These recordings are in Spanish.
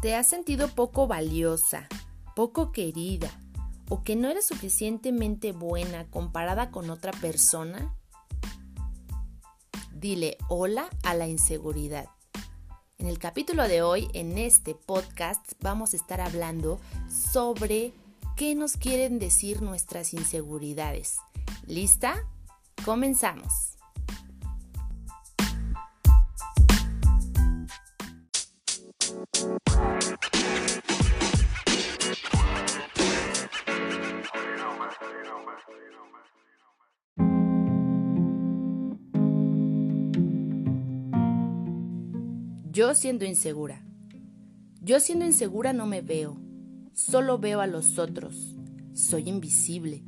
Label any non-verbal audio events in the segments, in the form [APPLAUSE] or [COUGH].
¿Te has sentido poco valiosa, poco querida o que no eres suficientemente buena comparada con otra persona? Dile hola a la inseguridad. En el capítulo de hoy, en este podcast, vamos a estar hablando sobre qué nos quieren decir nuestras inseguridades. ¿Lista? Comenzamos. Yo siendo insegura. Yo siendo insegura no me veo, solo veo a los otros. Soy invisible.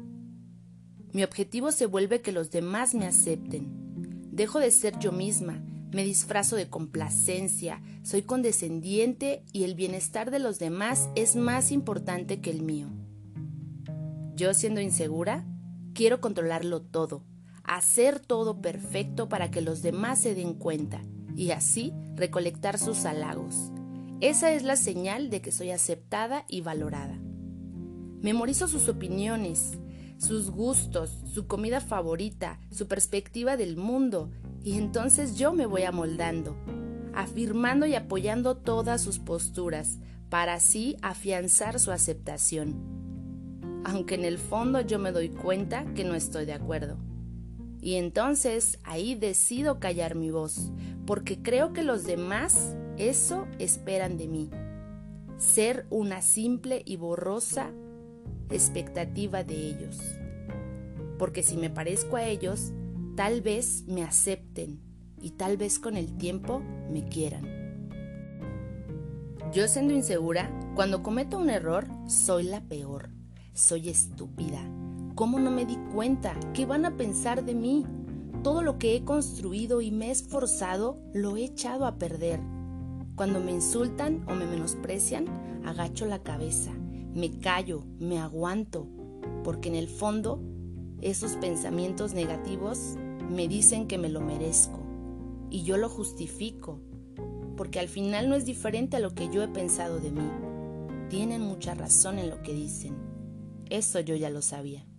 Mi objetivo se vuelve que los demás me acepten. Dejo de ser yo misma, me disfrazo de complacencia, soy condescendiente y el bienestar de los demás es más importante que el mío. Yo siendo insegura, quiero controlarlo todo, hacer todo perfecto para que los demás se den cuenta y así recolectar sus halagos. Esa es la señal de que soy aceptada y valorada. Memorizo sus opiniones, sus gustos, su comida favorita, su perspectiva del mundo, y entonces yo me voy amoldando, afirmando y apoyando todas sus posturas, para así afianzar su aceptación. Aunque en el fondo yo me doy cuenta que no estoy de acuerdo. Y entonces ahí decido callar mi voz, porque creo que los demás eso esperan de mí. Ser una simple y borrosa expectativa de ellos. Porque si me parezco a ellos, tal vez me acepten y tal vez con el tiempo me quieran. Yo siendo insegura, cuando cometo un error, soy la peor. Soy estúpida ¿Cómo no me di cuenta? ¿Qué van a pensar de mí? Todo lo que he construido y me he esforzado lo he echado a perder. Cuando me insultan o me menosprecian, agacho la cabeza, me callo, me aguanto, porque en el fondo esos pensamientos negativos me dicen que me lo merezco y yo lo justifico, porque al final no es diferente a lo que yo he pensado de mí. Tienen mucha razón en lo que dicen. Eso yo ya lo sabía.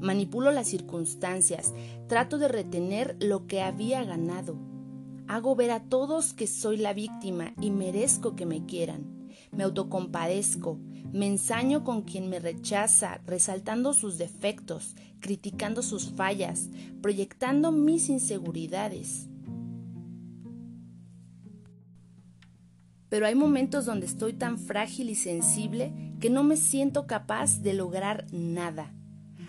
Manipulo las circunstancias, trato de retener lo que había ganado. Hago ver a todos que soy la víctima y merezco que me quieran. Me autocompadezco, me ensaño con quien me rechaza, resaltando sus defectos, criticando sus fallas, proyectando mis inseguridades. Pero hay momentos donde estoy tan frágil y sensible que no me siento capaz de lograr nada.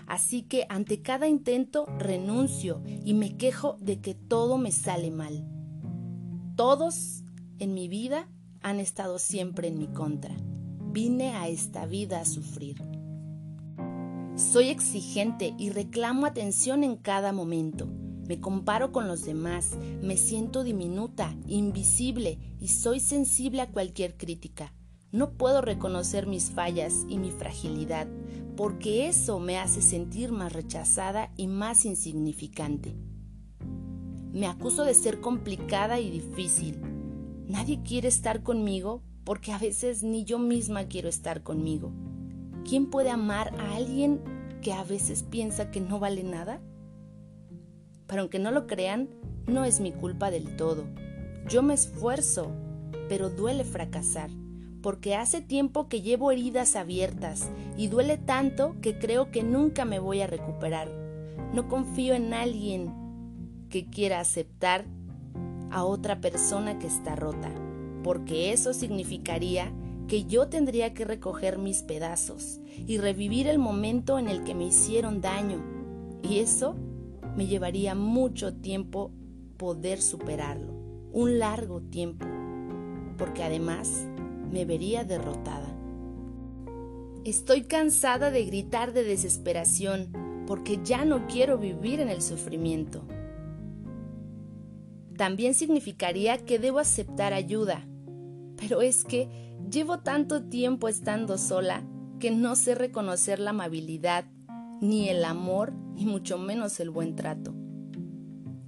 Así que ante cada intento renuncio y me quejo de que todo me sale mal. Todos en mi vida han estado siempre en mi contra. Vine a esta vida a sufrir. Soy exigente y reclamo atención en cada momento. Me comparo con los demás, me siento diminuta, invisible y soy sensible a cualquier crítica. No puedo reconocer mis fallas y mi fragilidad, porque eso me hace sentir más rechazada y más insignificante. Me acuso de ser complicada y difícil. Nadie quiere estar conmigo porque a veces ni yo misma quiero estar conmigo. ¿Quién puede amar a alguien que a veces piensa que no vale nada? Pero aunque no lo crean, no es mi culpa del todo. Yo me esfuerzo, pero duele fracasar porque hace tiempo que llevo heridas abiertas y duele tanto que creo que nunca me voy a recuperar. No confío en alguien que quiera aceptar a otra persona que está rota, porque eso significaría que yo tendría que recoger mis pedazos y revivir el momento en el que me hicieron daño, y eso me llevaría mucho tiempo poder superarlo, un largo tiempo, porque además me vería derrotada. Estoy cansada de gritar de desesperación porque ya no quiero vivir en el sufrimiento. También significaría que debo aceptar ayuda, pero es que llevo tanto tiempo estando sola que no sé reconocer la amabilidad, ni el amor, y mucho menos el buen trato.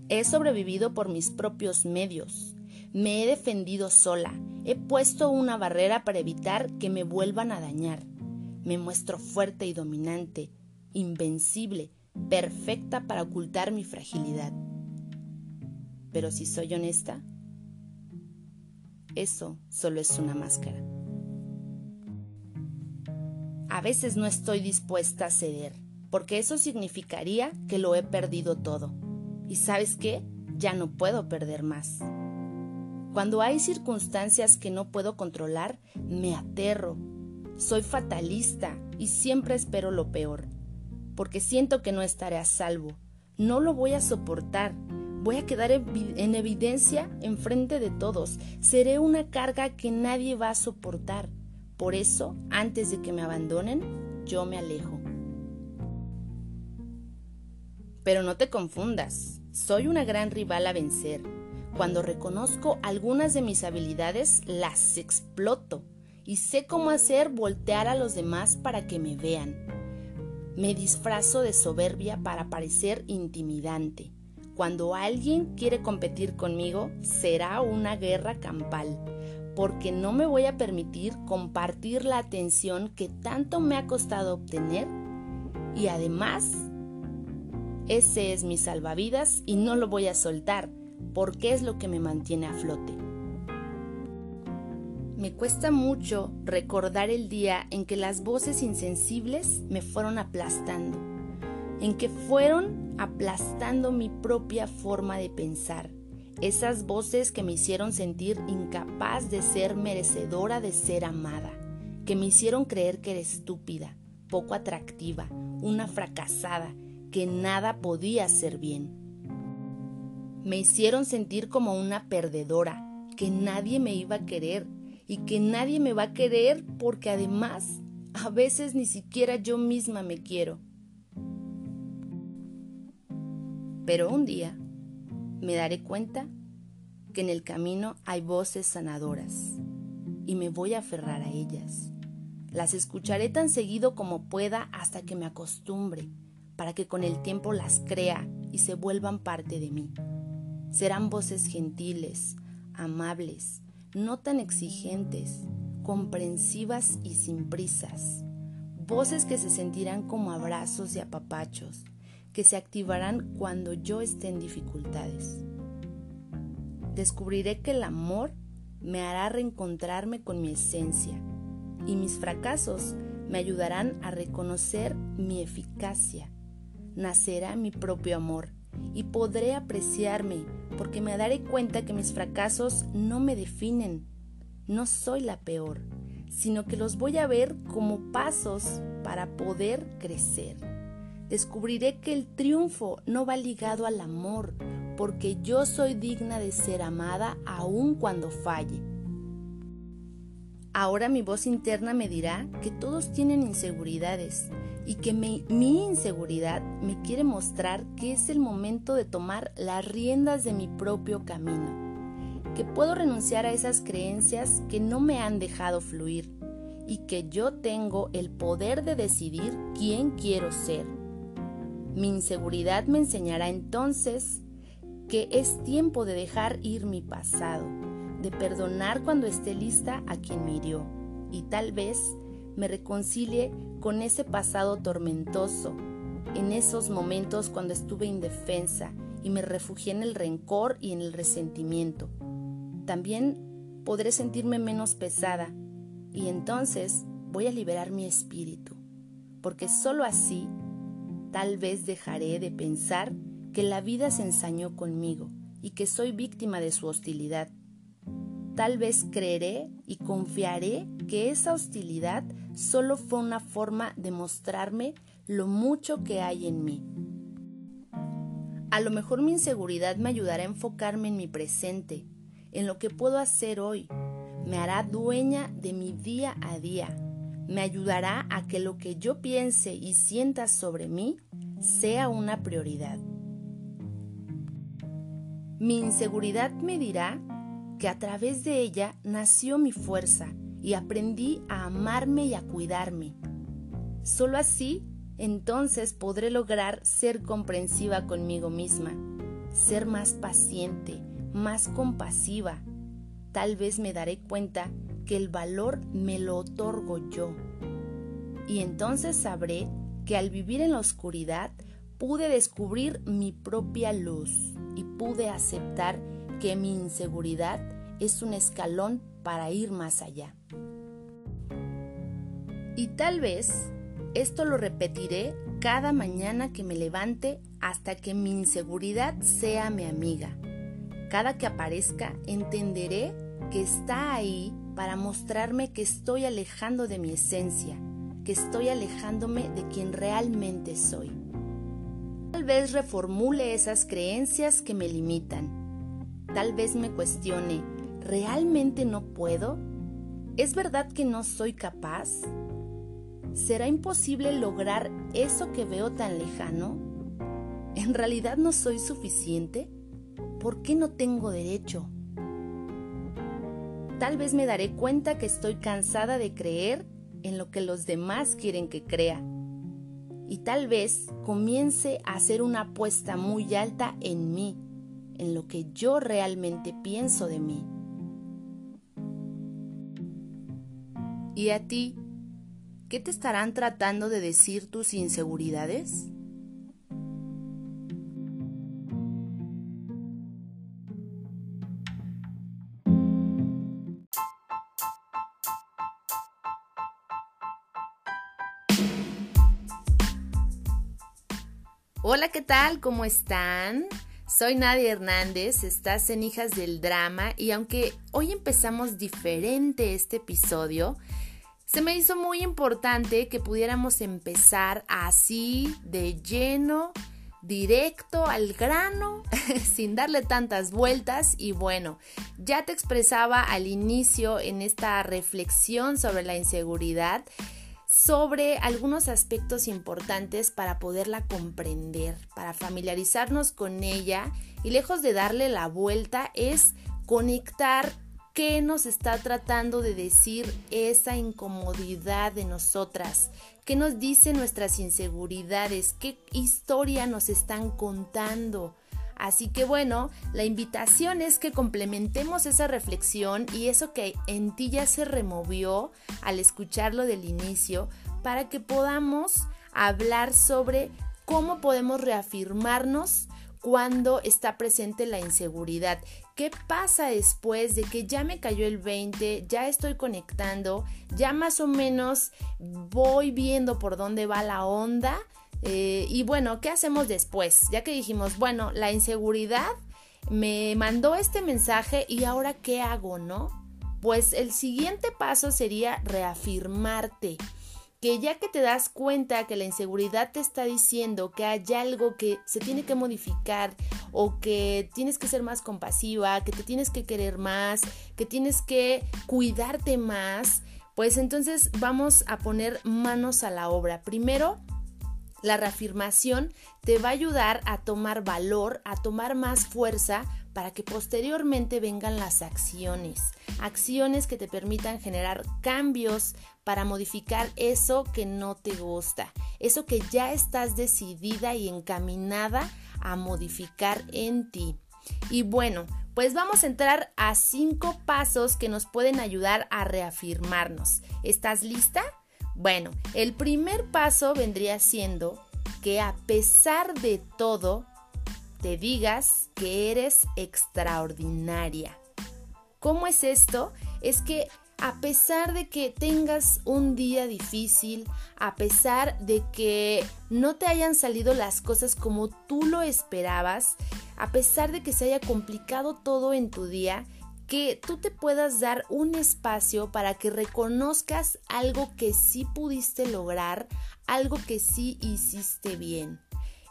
He sobrevivido por mis propios medios, Me he defendido sola. He puesto una barrera para evitar que me vuelvan a dañar. Me muestro fuerte y dominante, invencible, perfecta para ocultar mi fragilidad. Pero si soy honesta, eso solo es una máscara. A veces no estoy dispuesta a ceder, porque eso significaría que lo he perdido todo. ¿Y sabes qué? Ya no puedo perder más. Cuando hay circunstancias que no puedo controlar, me aterro. Soy fatalista y siempre espero lo peor, porque siento que no estaré a salvo. No lo voy a soportar. Voy a quedar en evidencia enfrente de todos. Seré una carga que nadie va a soportar. Por eso, antes de que me abandonen, yo me alejo. Pero no te confundas, soy una gran rival a vencer. Cuando reconozco algunas de mis habilidades, las exploto y sé cómo hacer voltear a los demás para que me vean. Me disfrazo de soberbia para parecer intimidante. Cuando alguien quiere competir conmigo, será una guerra campal, porque no me voy a permitir compartir la atención que tanto me ha costado obtener y además ese es mi salvavidas y no lo voy a soltar porque es lo que me mantiene a flote. Me cuesta mucho recordar el día en que las voces insensibles me fueron aplastando, en que fueron aplastando mi propia forma de pensar, esas voces que me hicieron sentir incapaz de ser merecedora de ser amada, que me hicieron creer que era estúpida, poco atractiva, una fracasada, que nada podía ser bien. Me hicieron sentir como una perdedora, que nadie me iba a querer y que nadie me va a querer porque además a veces ni siquiera yo misma me quiero. Pero un día me daré cuenta que en el camino hay voces sanadoras y me voy a aferrar a ellas. Las escucharé tan seguido como pueda hasta que me acostumbre, para que con el tiempo las crea y se vuelvan parte de mí. Serán voces gentiles, amables, no tan exigentes, comprensivas y sin prisas. Voces que se sentirán como abrazos y apapachos, que se activarán cuando yo esté en dificultades. Descubriré que el amor me hará reencontrarme con mi esencia y mis fracasos me ayudarán a reconocer mi eficacia. Nacerá mi propio amor y podré apreciarme porque me daré cuenta que mis fracasos no me definen. No soy la peor, sino que los voy a ver como pasos para poder crecer. Descubriré que el triunfo no va ligado al amor, porque yo soy digna de ser amada aun cuando falle. Ahora mi voz interna me dirá que todos tienen inseguridades y que mi, inseguridad me quiere mostrar que es el momento de tomar las riendas de mi propio camino, que puedo renunciar a esas creencias que no me han dejado fluir y que yo tengo el poder de decidir quién quiero ser. Mi inseguridad me enseñará entonces que es tiempo de dejar ir mi pasado, de perdonar cuando esté lista a quien me hirió y tal vez me reconcilie con ese pasado tormentoso, en esos momentos cuando estuve indefensa y me refugié en el rencor y en el resentimiento. También podré sentirme menos pesada y entonces voy a liberar mi espíritu, porque sólo así tal vez dejaré de pensar que la vida se ensañó conmigo y que soy víctima de su hostilidad. Tal vez creeré y confiaré que esa hostilidad solo fue una forma de mostrarme lo mucho que hay en mí. A lo mejor mi inseguridad me ayudará a enfocarme en mi presente, en lo que puedo hacer hoy. Me hará dueña de mi día a día. Me ayudará a que lo que yo piense y sienta sobre mí sea una prioridad. Mi inseguridad me dirá que a través de ella nació mi fuerza y aprendí a amarme y a cuidarme. Solo así, entonces podré lograr ser comprensiva conmigo misma, ser más paciente, más compasiva tal vez me daré cuenta que el valor me lo otorgo yo. Y entonces sabré que al vivir en la oscuridad pude descubrir mi propia luz y pude aceptar que mi inseguridad es un escalón para ir más allá. Y tal vez esto lo repetiré cada mañana que me levante hasta que mi inseguridad sea mi amiga. Cada que aparezca entenderé que está ahí para mostrarme que estoy alejando de mi esencia, que estoy alejándome de quien realmente soy. Tal vez reformule esas creencias que me limitan. Tal vez me cuestione, ¿realmente no puedo? ¿Es verdad que no soy capaz? ¿Será imposible lograr eso que veo tan lejano? ¿En realidad no soy suficiente? ¿Por qué no tengo derecho? Tal vez me daré cuenta que estoy cansada de creer en lo que los demás quieren que crea. Y tal vez comience a hacer una apuesta muy alta en mí, en lo que yo realmente pienso de mí. ¿Y a ti? ¿Qué te estarán tratando de decir tus inseguridades? Hola, ¿qué tal? ¿Cómo están? Soy Nadia Hernández, estás en Hijas del Drama y aunque hoy empezamos diferente este episodio, se me hizo muy importante que pudiéramos empezar así, de lleno, directo al grano, [LAUGHS] sin darle tantas vueltas. Y bueno, ya te expresaba al inicio en esta reflexión sobre la inseguridad sobre algunos aspectos importantes para poderla comprender, para familiarizarnos con ella. Y lejos de darle la vuelta es conectar ¿Qué nos está tratando de decir esa incomodidad de nosotras? ¿Qué nos dicen nuestras inseguridades? ¿Qué historia nos están contando? Así que bueno, la invitación es que complementemos esa reflexión y eso que en ti ya se removió al escucharlo del inicio para que podamos hablar sobre cómo podemos reafirmarnos cuando está presente la inseguridad. ¿Qué pasa después de que ya me cayó el 20, ya estoy conectando, ya más o menos voy viendo por dónde va la onda? Eh, y bueno, ¿qué hacemos después? Ya que dijimos, bueno, la inseguridad me mandó este mensaje y ahora ¿qué hago, no? Pues el siguiente paso sería reafirmarte que ya que te das cuenta que la inseguridad te está diciendo que hay algo que se tiene que modificar o que tienes que ser más compasiva, que te tienes que querer más, que tienes que cuidarte más, pues entonces vamos a poner manos a la obra. Primero, la reafirmación te va a ayudar a tomar valor, a tomar más fuerza para que posteriormente vengan las acciones. Acciones que te permitan generar cambios para modificar eso que no te gusta, eso que ya estás decidida y encaminada a modificar en ti. Y bueno, pues vamos a entrar a cinco pasos que nos pueden ayudar a reafirmarnos. ¿Estás lista? Bueno, el primer paso vendría siendo que a pesar de todo, te digas que eres extraordinaria. ¿Cómo es esto? Es que a pesar de que tengas un día difícil, a pesar de que no te hayan salido las cosas como tú lo esperabas, a pesar de que se haya complicado todo en tu día, que tú te puedas dar un espacio para que reconozcas algo que sí pudiste lograr, algo que sí hiciste bien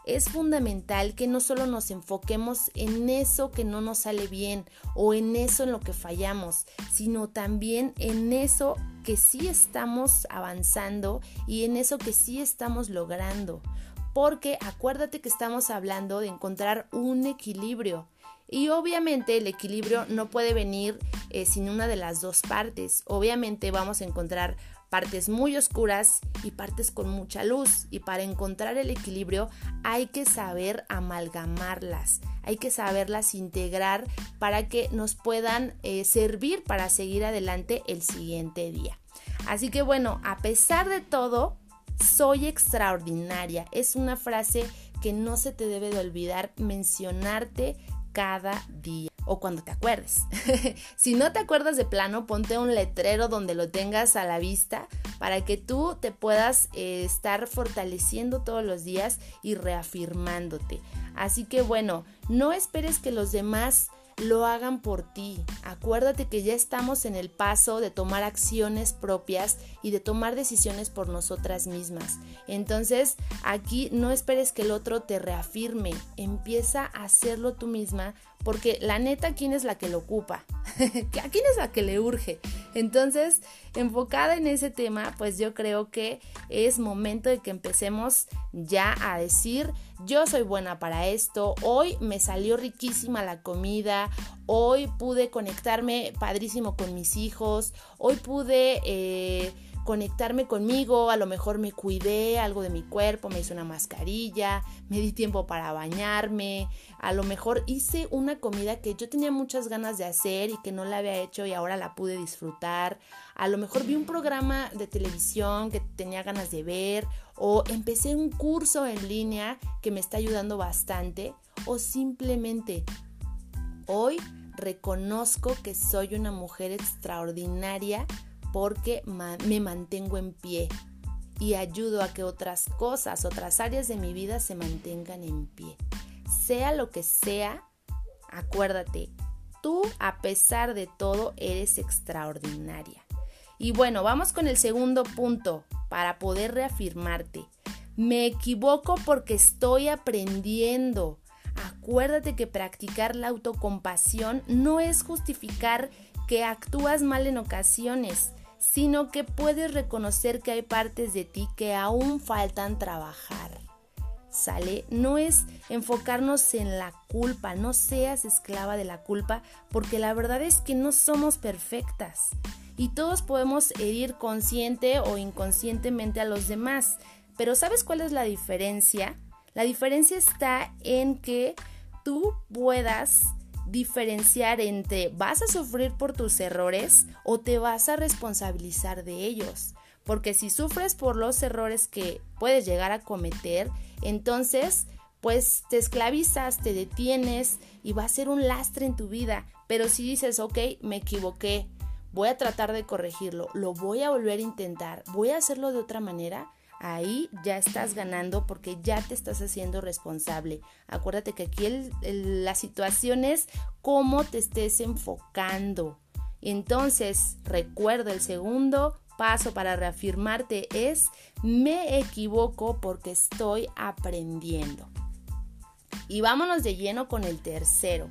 es fundamental que no solo nos enfoquemos en eso que no nos sale bien o en eso en lo que fallamos, sino también en eso que sí estamos avanzando y en eso que sí estamos logrando. Porque acuérdate que estamos hablando de encontrar un equilibrio. Y obviamente el equilibrio no puede venir eh, sin una de las dos partes. Obviamente vamos a encontrar partes muy oscuras y partes con mucha luz. Y para encontrar el equilibrio hay que saber amalgamarlas, hay que saberlas integrar para que nos puedan eh, servir para seguir adelante el siguiente día. Así que bueno, a pesar de todo, soy extraordinaria. Es una frase que no se te debe de olvidar mencionarte cada día o cuando te acuerdes. [LAUGHS] si no te acuerdas de plano, ponte un letrero donde lo tengas a la vista para que tú te puedas eh, estar fortaleciendo todos los días y reafirmándote. Así que bueno, no esperes que los demás lo hagan por ti. Acuérdate que ya estamos en el paso de tomar acciones propias y de tomar decisiones por nosotras mismas. Entonces, aquí no esperes que el otro te reafirme, empieza a hacerlo tú misma porque la neta, ¿quién es la que lo ocupa? [LAUGHS] ¿A quién es la que le urge? Entonces, enfocada en ese tema, pues yo creo que es momento de que empecemos ya a decir, yo soy buena para esto, hoy me salió riquísima la comida, hoy pude conectarme padrísimo con mis hijos, hoy pude... Eh, conectarme conmigo, a lo mejor me cuidé algo de mi cuerpo, me hice una mascarilla, me di tiempo para bañarme, a lo mejor hice una comida que yo tenía muchas ganas de hacer y que no la había hecho y ahora la pude disfrutar, a lo mejor vi un programa de televisión que tenía ganas de ver o empecé un curso en línea que me está ayudando bastante o simplemente hoy reconozco que soy una mujer extraordinaria porque me mantengo en pie y ayudo a que otras cosas, otras áreas de mi vida se mantengan en pie. Sea lo que sea, acuérdate, tú a pesar de todo eres extraordinaria. Y bueno, vamos con el segundo punto para poder reafirmarte. Me equivoco porque estoy aprendiendo. Acuérdate que practicar la autocompasión no es justificar que actúas mal en ocasiones sino que puedes reconocer que hay partes de ti que aún faltan trabajar. ¿Sale? No es enfocarnos en la culpa, no seas esclava de la culpa, porque la verdad es que no somos perfectas y todos podemos herir consciente o inconscientemente a los demás. Pero ¿sabes cuál es la diferencia? La diferencia está en que tú puedas diferenciar entre vas a sufrir por tus errores o te vas a responsabilizar de ellos. Porque si sufres por los errores que puedes llegar a cometer, entonces pues te esclavizas, te detienes y va a ser un lastre en tu vida. Pero si dices, ok, me equivoqué, voy a tratar de corregirlo, lo voy a volver a intentar, voy a hacerlo de otra manera, ahí ya estás ganando porque ya te estás haciendo responsable. Acuérdate que aquí la situación es cómo te estés enfocando. Entonces, recuerda, el segundo paso para reafirmarte es me equivoco porque estoy aprendiendo. Y vámonos de lleno con el tercero.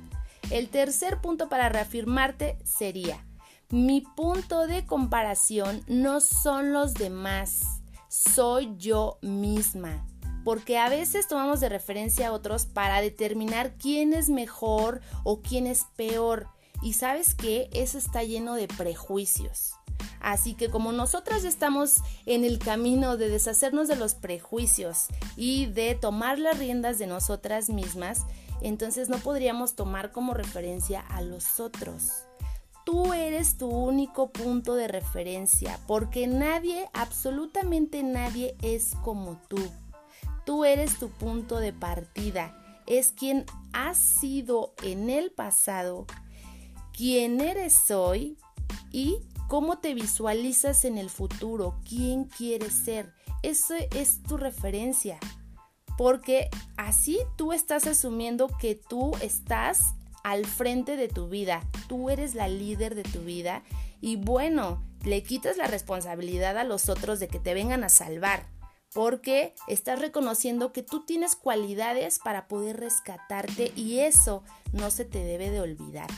El tercer punto para reafirmarte sería, mi punto de comparación no son los demás soy yo misma. Porque a veces tomamos de referencia a otros para determinar quién es mejor o quién es peor. Y sabes que eso está lleno de prejuicios. Así que como nosotras estamos en el camino de deshacernos de los prejuicios y de tomar las riendas de nosotras mismas, entonces no podríamos tomar como referencia a los otros. Tú eres tu único punto de referencia porque nadie, absolutamente nadie es como tú. Tú eres tu punto de partida. Es quien has sido en el pasado, quién eres hoy y cómo te visualizas en el futuro, quién quieres ser. Eso es tu referencia. Porque así tú estás asumiendo que tú estás al frente de tu vida. Tú eres la líder de tu vida y bueno, le quitas la responsabilidad a los otros de que te vengan a salvar. Porque estás reconociendo que tú tienes cualidades para poder rescatarte y eso no se te debe de olvidar.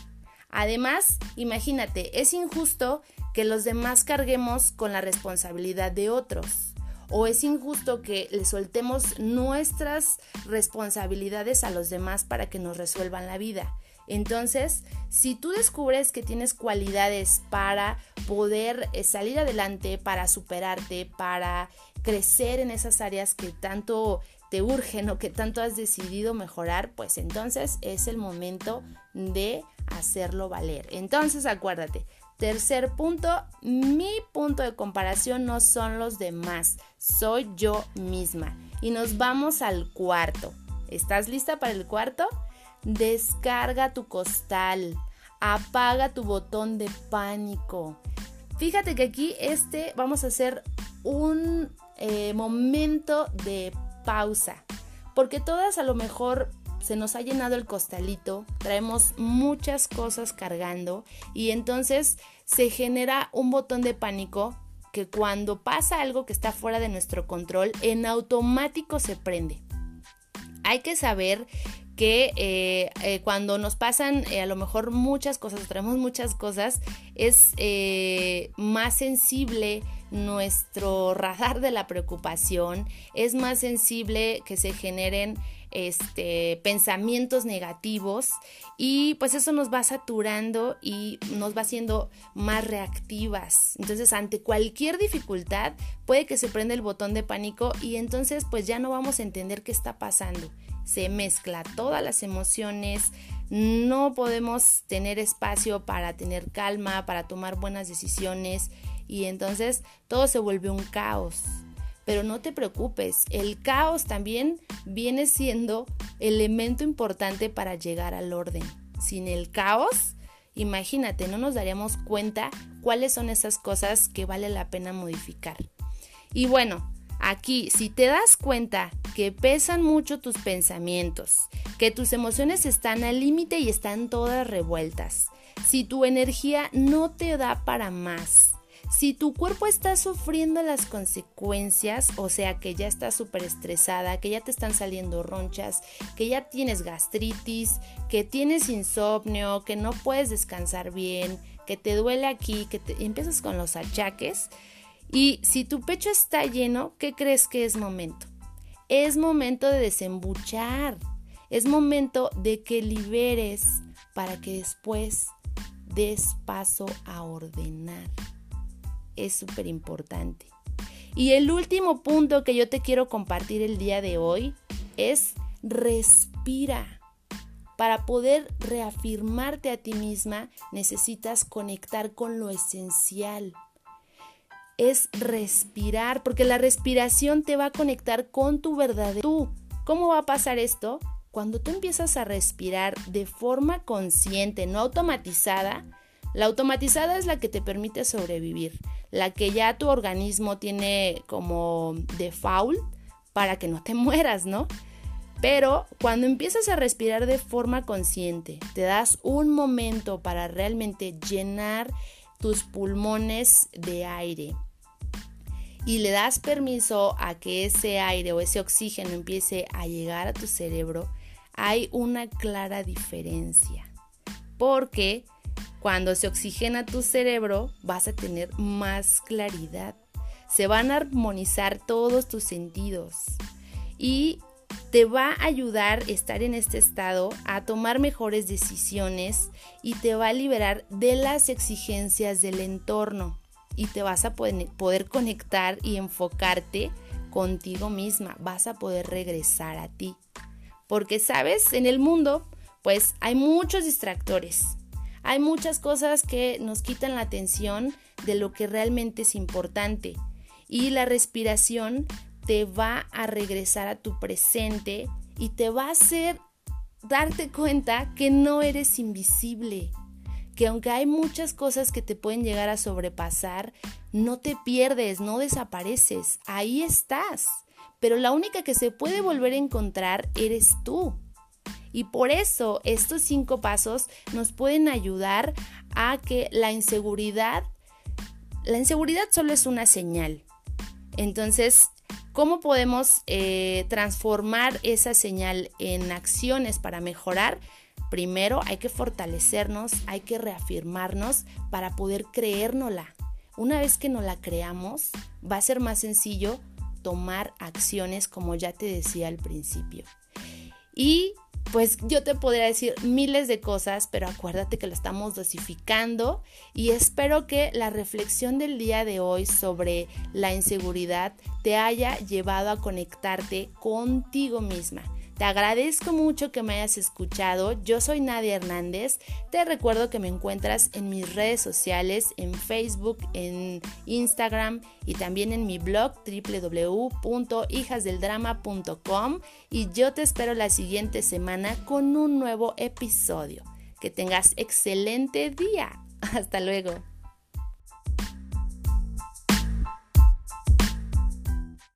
Además, imagínate, es injusto que los demás carguemos con la responsabilidad de otros. O es injusto que le soltemos nuestras responsabilidades a los demás para que nos resuelvan la vida. Entonces, si tú descubres que tienes cualidades para poder eh, salir adelante, para superarte, para crecer en esas áreas que tanto te urgen o que tanto has decidido mejorar, pues entonces es el momento de hacerlo valer. Entonces acuérdate, tercer punto, mi punto de comparación no son los demás, soy yo misma. Y nos vamos al cuarto. ¿Estás lista para el cuarto? Descarga tu costal. Apaga tu botón de pánico. Fíjate que aquí este vamos a hacer un eh, momento de pausa. Porque todas a lo mejor se nos ha llenado el costalito, traemos muchas cosas cargando y entonces se genera un botón de pánico que cuando pasa algo que está fuera de nuestro control, en automático se prende. Hay que saber que eh, eh, cuando nos pasan eh, a lo mejor muchas cosas, traemos muchas cosas, es más sensible nuestro radar de la preocupación, es más sensible que se generen este, pensamientos negativos y pues eso nos va saturando y nos va haciendo más reactivas. Entonces ante cualquier dificultad puede que se prenda el botón de pánico y entonces pues ya no vamos a entender qué está pasando se mezcla todas las emociones, no podemos tener espacio para tener calma, para tomar buenas decisiones y entonces todo se vuelve un caos. Pero no te preocupes, el caos también viene siendo elemento importante para llegar al orden. Sin el caos, imagínate, no nos daríamos cuenta cuáles son esas cosas que vale la pena modificar. Y bueno, Aquí, si te das cuenta que pesan mucho tus pensamientos, que tus emociones están al límite y están todas revueltas, si tu energía no te da para más, si tu cuerpo está sufriendo las consecuencias, o sea que ya estás súper estresada, que ya te están saliendo ronchas, que ya tienes gastritis, que tienes insomnio, que no puedes descansar bien, que te duele aquí, que te empiezas con los achaques, y si tu pecho está lleno, ¿qué crees que es momento? Es momento de desembuchar. Es momento de que liberes para que después des paso a ordenar. Es súper importante. Y el último punto que yo te quiero compartir el día de hoy es respira. Para poder reafirmarte a ti misma necesitas conectar con lo esencial es respirar, porque la respiración te va a conectar con tu verdadero tú. ¿Cómo va a pasar esto? Cuando tú empiezas a respirar de forma consciente, no automatizada, la automatizada es la que te permite sobrevivir, la que ya tu organismo tiene como default para que no te [LAUGHS] mueras, ¿no? Pero cuando empiezas a respirar de forma consciente, te das un momento para realmente llenar tus pulmones de aire, y le das permiso a que ese aire o ese oxígeno empiece a llegar a tu cerebro, hay una clara diferencia. Porque cuando se oxigena tu cerebro vas a tener más claridad. Se van a armonizar todos tus sentidos y te va a ayudar estar en este estado a tomar mejores decisiones y te va a liberar de las exigencias del entorno y te vas a poder conectar y enfocarte contigo misma, vas a poder regresar a ti. Porque sabes, en el mundo pues hay muchos distractores, hay muchas cosas que nos quitan la atención de lo que realmente es importante. Y la respiración te va a regresar a tu presente y te va a hacer darte cuenta que no eres invisible, que aunque hay muchas cosas que te pueden llegar a sobrepasar, no te pierdes, no desapareces, ahí estás. Pero la única que se puede volver a encontrar eres tú. Y por eso estos cinco pasos nos pueden ayudar a que la inseguridad, la inseguridad solo es una señal. Entonces, ¿cómo podemos eh, transformar esa señal en acciones para mejorar? Primero hay que fortalecernos, hay que reafirmarnos para poder creérnosla. Una vez que nos la creamos, va a ser más sencillo tomar acciones como ya te decía al principio. Y pues yo te podría decir miles de cosas, pero acuérdate que lo estamos dosificando y espero que la reflexión del día de hoy sobre la inseguridad te haya llevado a conectarte contigo misma te agradezco mucho que me hayas escuchado. Yo soy Nadia Hernández. Te recuerdo que me encuentras en mis redes sociales, en Facebook, en Instagram y también en mi blog www.hijasdeldrama.com y yo te espero la siguiente semana con un nuevo episodio. Que tengas excelente día. [LAUGHS] Hasta luego.